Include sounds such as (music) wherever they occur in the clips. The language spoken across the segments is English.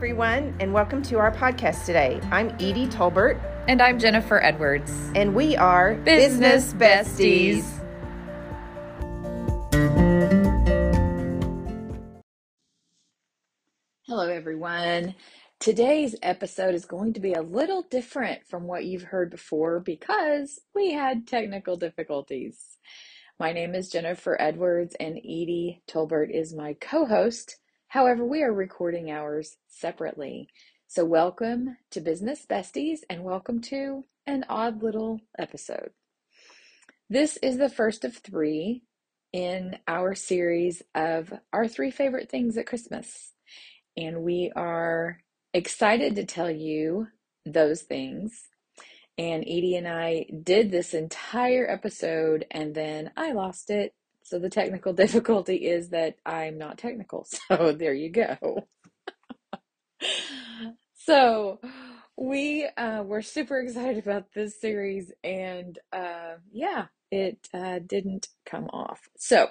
everyone, and welcome to our podcast today. I'm Edie Tolbert, And I'm Jennifer Edwards. and we are Business Besties. Hello, everyone. Today's episode is going to be a little different from what you've heard before because we had technical difficulties. My name is Jennifer Edwards, and Edie Tolbert is my co host. However, we are recording ours separately. So, welcome to Business Besties and welcome to an odd little episode. This is the first of three in our series of our three favorite things at Christmas. And we are excited to tell you those things. And Edie and I did this entire episode and then I lost it. So the technical (laughs) difficulty is that I'm not technical. (laughs) So there you go. (laughs) so we uh, were super excited about this series and uh, yeah, it uh, didn't come off. So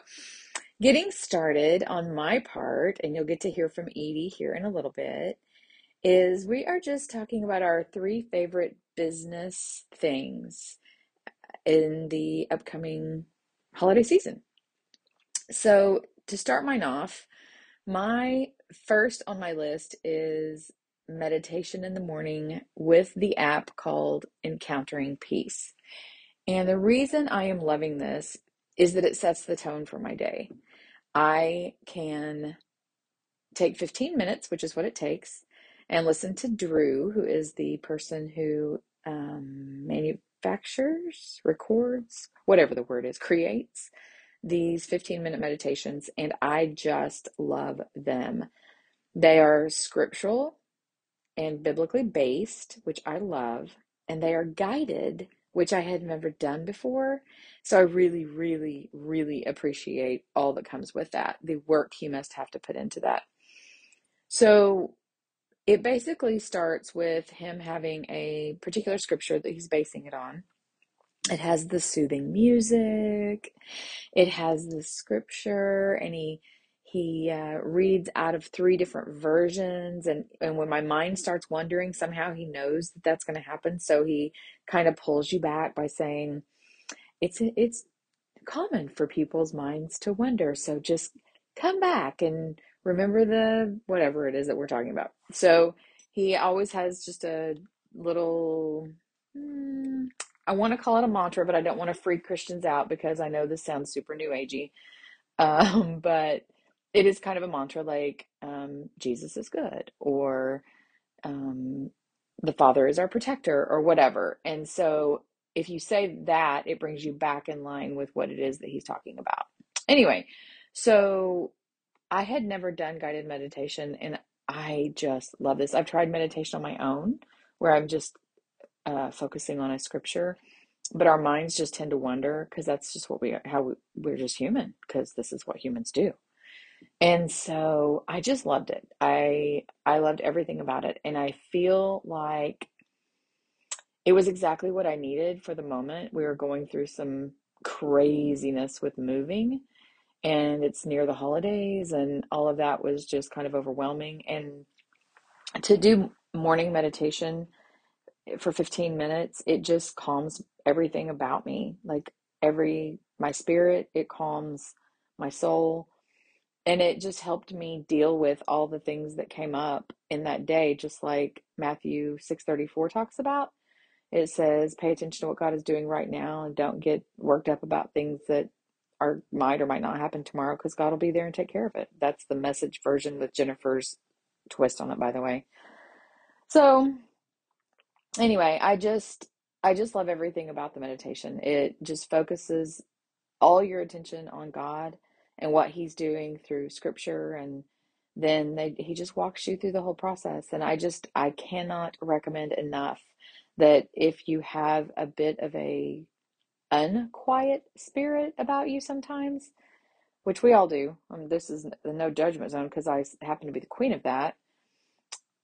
getting started on my part, and you'll get to hear from Edie here in a little bit, is we are just talking about our three favorite business things in the upcoming holiday season. So, to start mine off, my first on my list is meditation in the morning with the app called Encountering Peace. And the reason I am loving this is that it sets the tone for my day. I can take 15 minutes, which is what it takes, and listen to Drew, who is the person who um, manufactures, records, whatever the word is, creates these 15 minute meditations. And I just love them. They are scriptural and biblically based, which I love, and they are guided, which I had never done before. So I really, really, really appreciate all that comes with that, the work you must have to put into that. So it basically starts with him having a particular scripture that he's basing it on. It has the soothing music, it has the scripture, and he he uh, reads out of three different versions and and when my mind starts wandering somehow he knows that that's going to happen. So he kind of pulls you back by saying it's it's common for people's minds to wonder so just come back and remember the whatever it is that we're talking about. So he always has just a little mm, i want to call it a mantra but i don't want to freak christians out because i know this sounds super new agey. (laughs) Um, but it is kind of a mantra like um, jesus is good or um, the father is our protector or whatever. And so if you say that it brings you back in line with what it is that he's talking about. Anyway so i had never done guided meditation and i just love this. I've tried meditation on my own where i'm just uh, focusing on a scripture but our minds just tend to wander because that's just what we how we, we're just human because this is what humans do and so I just loved it. I I loved everything about it and I feel like it was exactly what I needed for the moment. We were going through some craziness with moving and it's near the holidays and all of that was just kind of overwhelming and to do morning meditation for 15 minutes, it just calms everything about me. Like every my spirit, it calms my soul. And it just helped me deal with all the things that came up in that day just like matthew 634 talks about. It says pay attention to what god is doing right now and don't get worked up about things that are might or might not happen tomorrow because god will be there and take care of it. That's the message version with jennifer's twist on it by the way. So anyway i just i just love everything about the meditation. It just focuses all your attention on god and what he's doing through scripture and then they, he just walks you through the whole process and i just i cannot recommend enough that if you have a bit of a unquiet spirit about you sometimes which we all do um, this is the no judgment zone because i happen to be the queen of that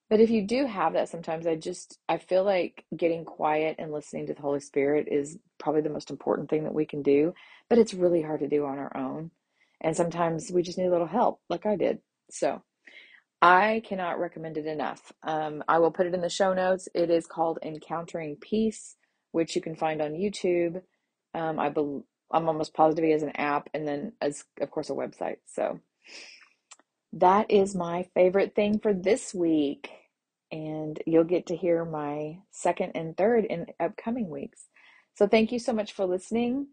but if you do have that sometimes i just i feel like getting quiet and listening to the holy spirit is probably the most important thing that we can do but it's really hard to do on our own and sometimes we just need a little help, like I did. So I cannot recommend it enough. Um, I will put it in the show notes. It is called Encountering Peace, which you can find on YouTube. Um, I bel I'm almost positive it is an app, and then as of course a website. So that is my favorite thing for this week, and you'll get to hear my second and third in upcoming weeks. So thank you so much for listening.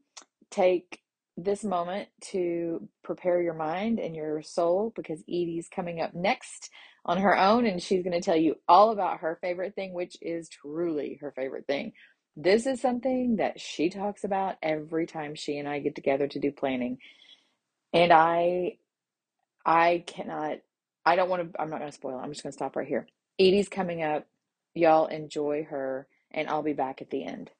Take this moment to prepare your mind and your soul because Edie's coming up next on her own and she's going to tell you all about her favorite thing, which is truly her favorite thing. This is something that she talks about every time she and I get together to do planning. And I I cannot I don't want to I'm not going to spoil it. I'm just going to stop right here. Edie's coming up. Y'all enjoy her and I'll be back at the end.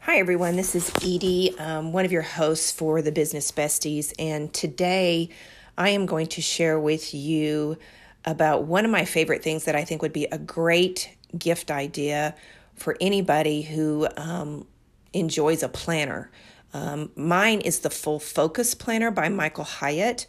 Hi, everyone. This is Edie, um, one of your hosts for the Business Besties. And today I am going to share with you about one of my favorite things that I think would be a great gift idea for anybody who um, enjoys a planner. Um, mine is the Full Focus Planner by Michael Hyatt.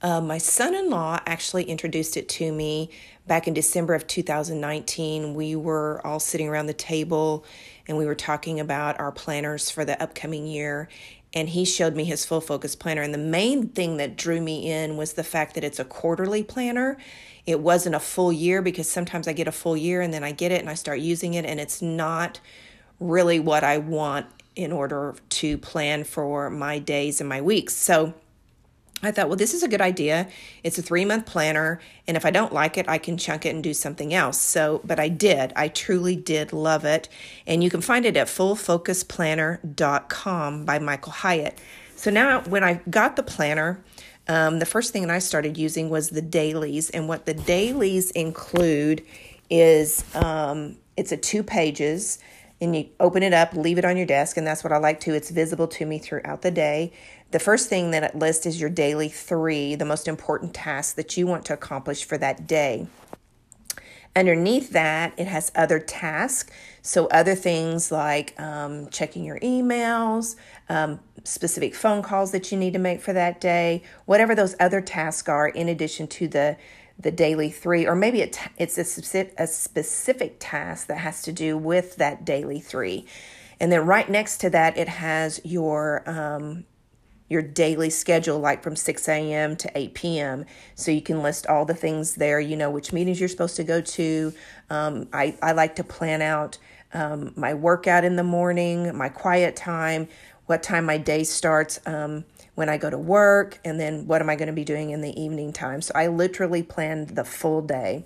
Uh, my son in law actually introduced it to me back in December of 2019. We were all sitting around the table and we were talking about our planners for the upcoming year. And he showed me his full focus planner. And the main thing that drew me in was the fact that it's a quarterly planner. It wasn't a full year because sometimes I get a full year and then I get it and I start using it, and it's not really what I want in order to plan for my days and my weeks. So I thought, well, this is a good idea. It's a three month planner, and if I don't like it, I can chunk it and do something else. So, but I did. I truly did love it. And you can find it at fullfocusplanner.com by Michael Hyatt. So now, when I got the planner, um, the first thing that I started using was the dailies. And what the dailies include is um, it's a two pages and you open it up, leave it on your desk, and that's what I like to. It's visible to me throughout the day. The first thing that it lists is your daily three, the most important tasks that you want to accomplish for that day. Underneath that, it has other tasks. So, other things like um, checking your emails, um, specific phone calls that you need to make for that day, whatever those other tasks are, in addition to the the daily three, or maybe it, it's a specific, a specific task that has to do with that daily three. And then right next to that, it has your um, your daily schedule, like from 6 a.m. to 8 p.m. So you can list all the things there. You know which meetings you're supposed to go to. Um, I, I like to plan out um, my workout in the morning, my quiet time, what time my day starts. Um, when I go to work, and then what am I going to be doing in the evening time. So I literally planned the full day.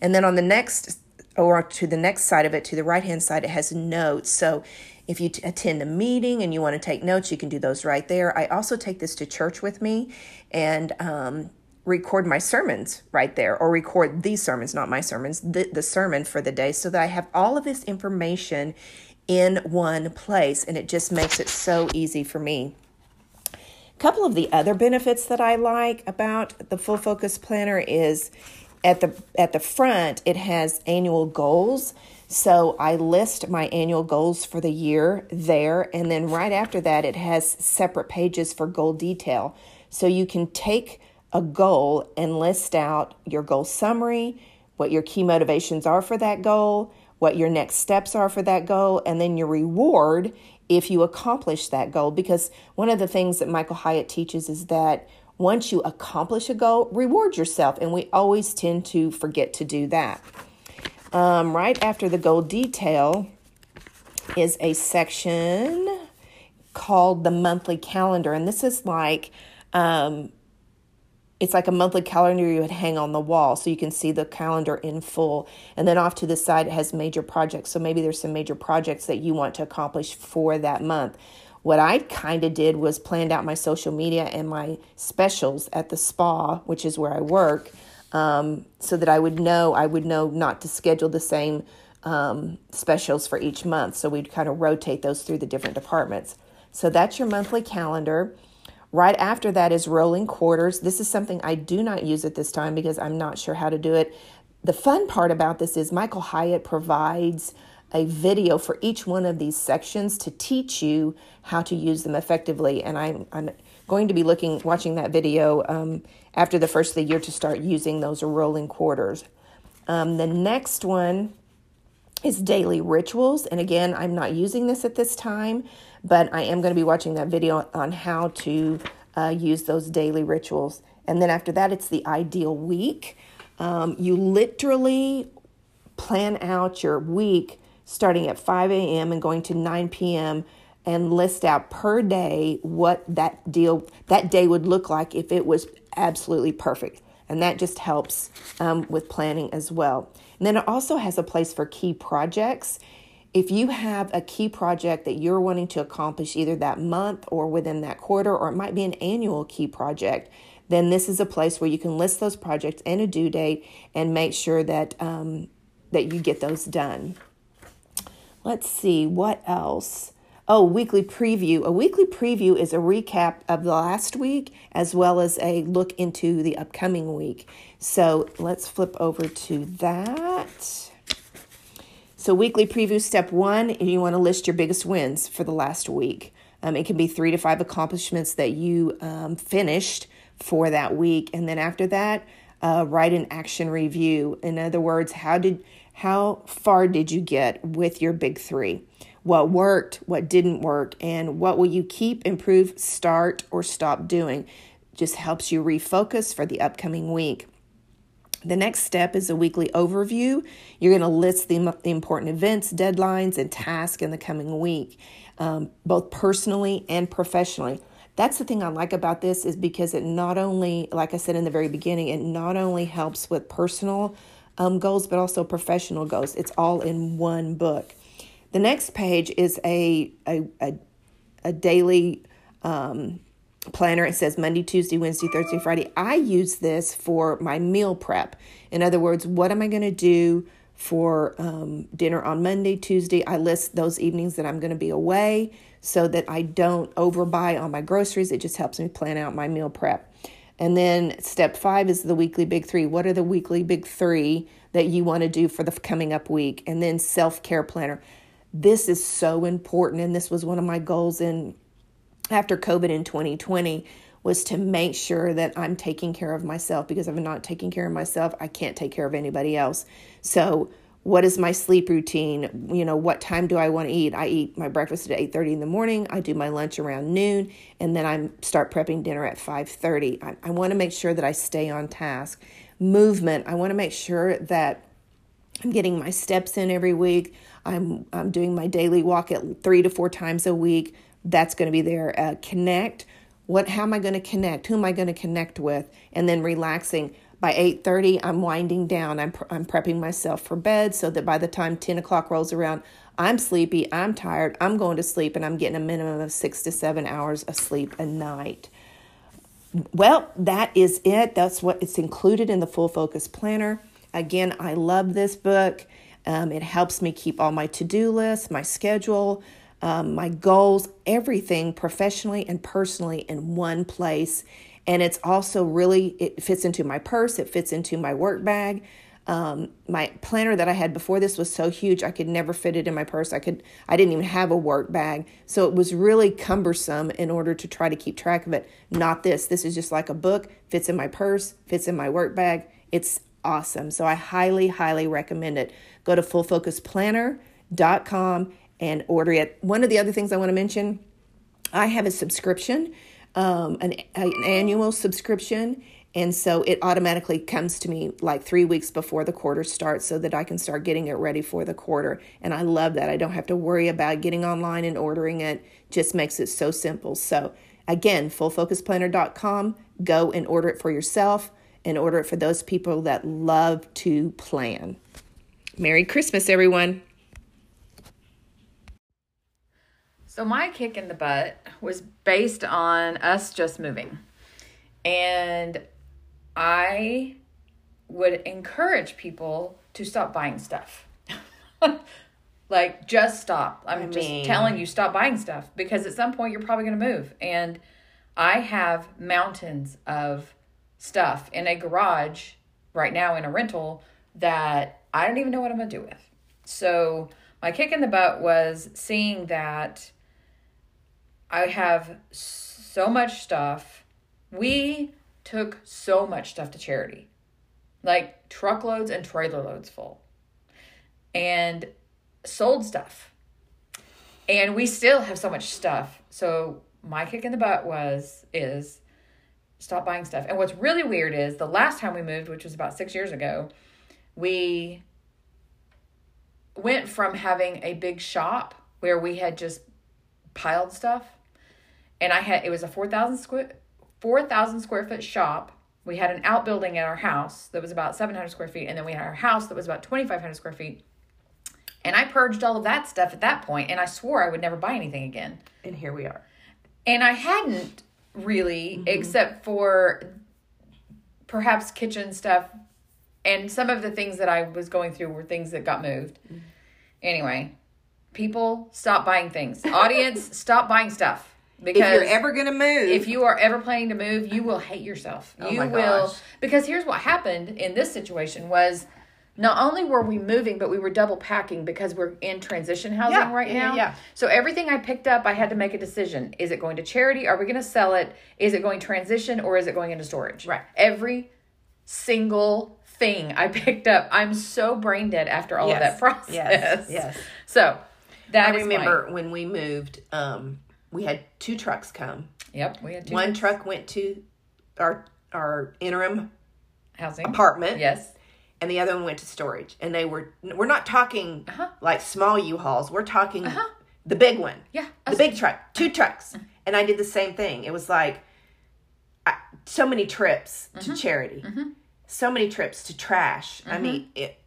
And then on the next, or to the next side of it, to the right hand side, it has notes. So if you t- attend a meeting and you want to take notes, you can do those right there. I also take this to church with me and um, record my sermons right there, or record these sermons, not my sermons, the, the sermon for the day, so that I have all of this information in one place. And it just makes it so easy for me couple of the other benefits that I like about the full focus planner is at the at the front it has annual goals. So I list my annual goals for the year there and then right after that it has separate pages for goal detail. So you can take a goal and list out your goal summary, what your key motivations are for that goal, what your next steps are for that goal, and then your reward if you accomplish that goal. Because one of the things that Michael Hyatt teaches is that once you accomplish a goal, reward yourself. And we always tend to forget to do that. Um, right after the goal detail is a section called the monthly calendar. And this is like um, it's like a monthly calendar you would hang on the wall so you can see the calendar in full. And then off to the side, it has major projects. So maybe there's some major projects that you want to accomplish for that month. What I kind of did was planned out my social media and my specials at the spa, which is where I work, um, so that I would know I would know not to schedule the same um, specials for each month. So we'd kind of rotate those through the different departments. So that's your monthly calendar. Right after that is rolling quarters. This is something I do not use at this time because I'm not sure how to do it. The fun part about this is Michael Hyatt provides a video for each one of these sections to teach you how to use them effectively. And I'm, I'm going to be looking, watching that video um, after the first of the year to start using those rolling quarters. Um, the next one is daily rituals. And again, I'm not using this at this time, but I am going to be watching that video on how to uh, use those daily rituals. And then after that, it's the ideal week. Um, you literally plan out your week starting at 5 a.m. and going to 9 p.m. and list out per day what that deal that day would look like if it was absolutely perfect. And that just helps um, with planning as well. And then it also has a place for key projects. If you have a key project that you're wanting to accomplish either that month or within that quarter, or it might be an annual key project, then this is a place where you can list those projects and a due date and make sure that um, that you get those done. Let's see what else. Oh, weekly preview. A weekly preview is a recap of the last week as well as a look into the upcoming week. So let's flip over to that. So, weekly preview step one, you want to list your biggest wins for the last week. Um, it can be three to five accomplishments that you um, finished for that week. And then after that, uh, write an action review. In other words, how did how far did you get with your big three? What worked, what didn't work, and what will you keep, improve, start, or stop doing? Just helps you refocus for the upcoming week. The next step is a weekly overview. You're going to list the, the important events, deadlines, and tasks in the coming week, um, both personally and professionally. That's the thing I like about this is because it not only, like I said in the very beginning, it not only helps with personal um, goals, but also professional goals. It's all in one book. The next page is a a, a, a daily um, planner. It says Monday, Tuesday, Wednesday, Thursday, Friday. I use this for my meal prep. In other words, what am I going to do for um, dinner on Monday, Tuesday? I list those evenings that I'm going to be away so that I don't overbuy on my groceries. It just helps me plan out my meal prep. And then step five is the weekly big three. What are the weekly big three that you want to do for the coming up week? And then self care planner. This is so important. And this was one of my goals in after COVID in 2020 was to make sure that I'm taking care of myself because if I'm not taking care of myself, I can't take care of anybody else. So what is my sleep routine you know what time do i want to eat i eat my breakfast at 8.30 in the morning i do my lunch around noon and then i start prepping dinner at 5.30 i, I want to make sure that i stay on task movement i want to make sure that i'm getting my steps in every week. I'm, I'm doing my daily walk at three to four times a week. That's going to be there uh, connect. What how am i going to connect? Who am i going to connect with? And then relaxing. By 8.30 i'm winding down. I'm, I'm prepping myself for bed so that by the time 10 o'clock rolls around i'm sleepy i'm tired i'm going to sleep and i'm getting a minimum of six to seven hours of sleep a night. Well that is it. That's what it's included in the full focus planner again i love this book. Um, it helps me keep all my to-do lists my schedule um, my goals everything professionally and personally in one place. And it's also really it fits into my purse it fits into my work bag. Um, my planner that i had before this was so huge i could never fit it in my purse. I could i didn't even have a work bag. So it was really cumbersome in order to try to keep track of it. Not this. This is just like a book fits in my purse fits in my work bag. It's awesome so i highly highly recommend it go to fullfocusplanner.com and order it one of the other things i want to mention i have a subscription um, an, an annual subscription. And so it automatically comes to me like three weeks before the quarter starts so that I can start getting it ready for the quarter. And I love that. I don't have to worry about getting online and ordering it, just makes it so simple. So, again, fullfocusplanner.com, go and order it for yourself and order for those people that love to plan. Merry Christmas, everyone. So my kick in the butt was based on us just moving. And I would encourage people to stop buying stuff. (laughs) like just stop. I'm I mean, just telling you stop buying stuff because at some point you're probably going to move and I have mountains of stuff in a garage right now in a rental that I don't even know what I'm going to do with. So my kick in the butt was seeing that I have so much stuff. We took so much stuff to charity, like truckloads and trailer loads full, and sold stuff. And we still have so much stuff. So my kick in the butt was is stop buying stuff. And what's really weird is the last time we moved, which was about six years ago, we went from having a big shop where we had just piled stuff and I had it was a 4,000 square 4,000 square foot shop. We had an outbuilding at our house that was about 700 square feet and then we had our house that was about 2,500 square feet. And I purged all of that stuff at that point and I swore I would never buy anything again. And here we are. And I hadn't really mm-hmm. except for perhaps kitchen stuff and some of the things that I was going through were things that got moved. Mm. Anyway, people stop buying things. Audience, (laughs) stop buying stuff. Because If you're ever gonna move, if you are ever planning to move, you will hate yourself. Oh you will because here's what happened in this situation was not only were we moving, but we were double packing because we're in transition housing Yeah, right yeah, now. yeah. So everything I picked up, I had to make a decision. Is it going to charity? Are we going to sell it? Is it going transition or is it going into storage? Right. Every single thing I (laughs) picked up, I'm so brain dead after all of that (laughs) process. yes, yes. So that I is remember when we moved, um, we had two trucks come. yep, we had two One truck went to our our interim housing apartment, Yes. And the other one went to storage. And they were we're not talking Uh-huh. like small U-Hauls. We're talking uh-huh. the big one. Yeah. the big truck, two uh-huh. trucks. Uh-huh. And I did the same thing. It was like I, so many trips to mm-hmm. charity, mm-hmm. so many trips to trash. I mm-hmm. mean, it,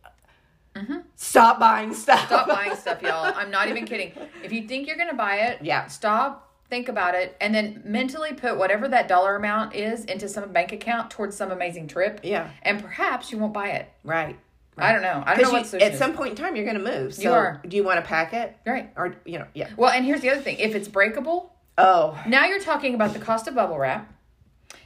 stop buying stuff. Stop buying (laughs) stuff, y'all. I'm not even kidding. If you think you're going to buy it, Yeah. stop, think about it, and then mentally put whatever that dollar amount is into some bank account towards some amazing trip. Yeah. And perhaps you won't buy it. Right. I don't know. I don't know what at some point in time, you're going to move. So are. do you want to pack it? Right. Or, you know, yeah. Well, and here's the other thing. If it's breakable, Oh, now you're talking about the cost of bubble wrap.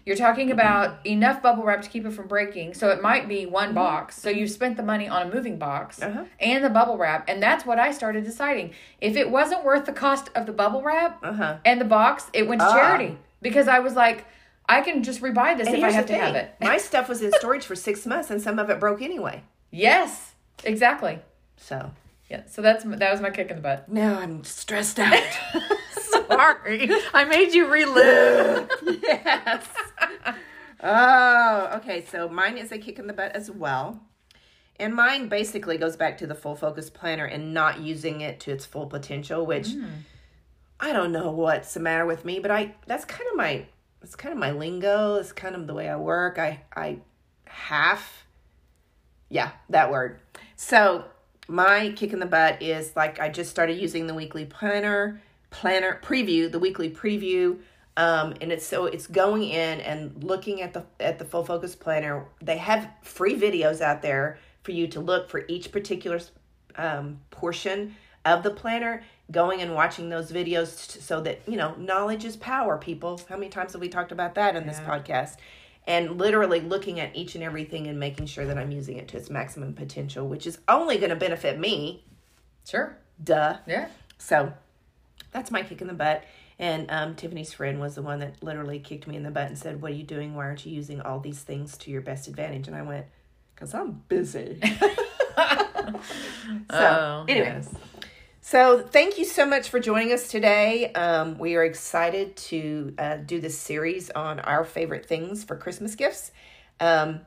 You're talking about enough bubble wrap to keep it from breaking. So it might be one box. So you spent the money on a moving box Uh-huh. and the bubble wrap. And that's what I started deciding. If it wasn't worth the cost of the bubble wrap Uh-huh. and the box, it went to Ah. charity. Because I was like, I can just rebuy this and if I have to have it. (laughs) My stuff was in storage for six months, and some of it broke anyway. yes, exactly. So Yeah. So that's that was my kick in the butt. now I'm stressed out. (laughs) Sorry, I made you relive. yes. Oh, okay. So mine is a kick in the butt as well. And mine basically goes back to the full focus planner and not using it to its full potential, which hmm. I don't know what's the matter with me, but I that's kind of my it's kind of my lingo. It's kind of the way I work. I I half yeah, that word. So my kick in the butt is like I just started using the weekly planner, planner preview, the weekly preview. Um, and it's so it's going in and looking at the at the full focus planner. They have free videos out there for you to look for each particular um, portion of the planner. Going and watching those videos t- so that you know knowledge is power. People, how many times have we talked about that in this podcast? and literally looking at each and everything and making sure that I'm using it to its maximum potential, which is only going to benefit me. Sure. Duh. Yeah. So that's my kick in the butt. And um, Tiffany's friend was the one that literally kicked me in the butt and said, What are you doing? Why aren't you using all these things to your best advantage? And I went, Because I'm busy. (laughs) (laughs) so, Oh, anyway. yes. So, thank you so much for joining us today. Um, we are excited to uh, do this series on our favorite things for Christmas gifts. Um,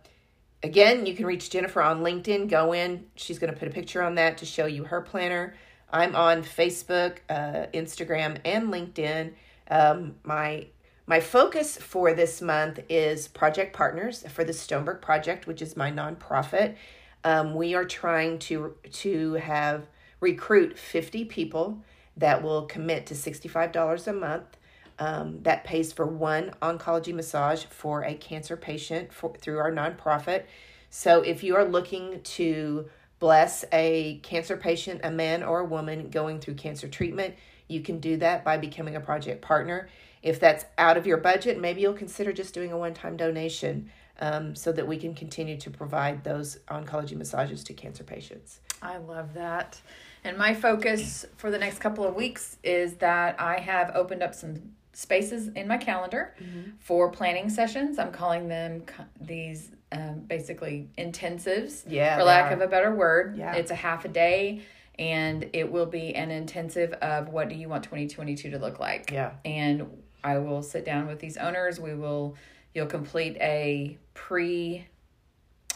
again, you can reach Jennifer on LinkedIn. Go in, she's going to put a picture on that to show you her planner. I'm on Facebook, uh, Instagram, and LinkedIn. Um, my my focus for this month is project partners for the Stoneberg Project, which is my nonprofit. Um, we are trying to to have recruit 50 people that will commit to $65 a month. Um, that pays for one oncology massage for a cancer patient for, through our nonprofit. So if you are looking to bless a cancer patient, a man or a woman going through cancer treatment, you can do that by becoming a project partner. If that's out of your budget, maybe you'll consider just doing a one time donation um, so that we can continue to provide those oncology massages to cancer patients. I love that. And my focus for the next couple of weeks is that I have opened up some spaces in my calendar Mm-hmm. for planning sessions. I'm calling them these um, basically intensives, Yeah, for lack are. of a better word. Yeah. It's a half a day, and it will be an intensive of what do you want 2022 to look like. Yeah. And I will sit down with these owners. We will, you'll complete a pre,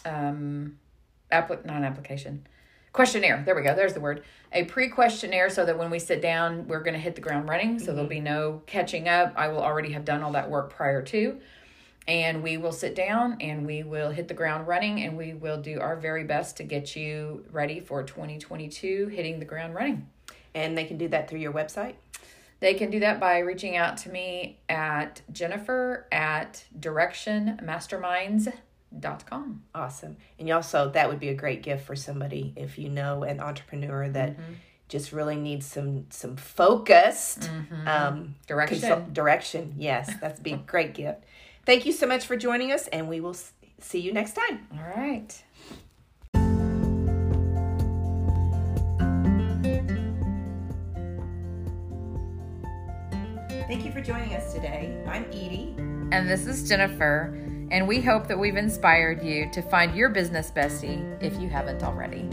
um, applic not application, questionnaire. There we go. There's the word. A pre questionnaire so that when we sit down, we're going to hit the ground running. So there'll be mm-hmm. no catching up. I will already have done all that work prior to. And we will sit down and we will hit the ground running and we will do our very best to get you ready for 2022 hitting the ground running. And they can do that through your website. They can do that by reaching out to me at Jennifer at directionmasterminds.com. Awesome. And you also, that would be a great gift for somebody if you know an entrepreneur that just really needs some some focused um, Direction. consult- direction. Yes, that'd be a (laughs) great gift. Thank you so much for joining us, and we will see you next time. All right. Thank you for joining us today. I'm Edie. And this is Jennifer, and we hope that we've inspired you to find your business bestie if you haven't already.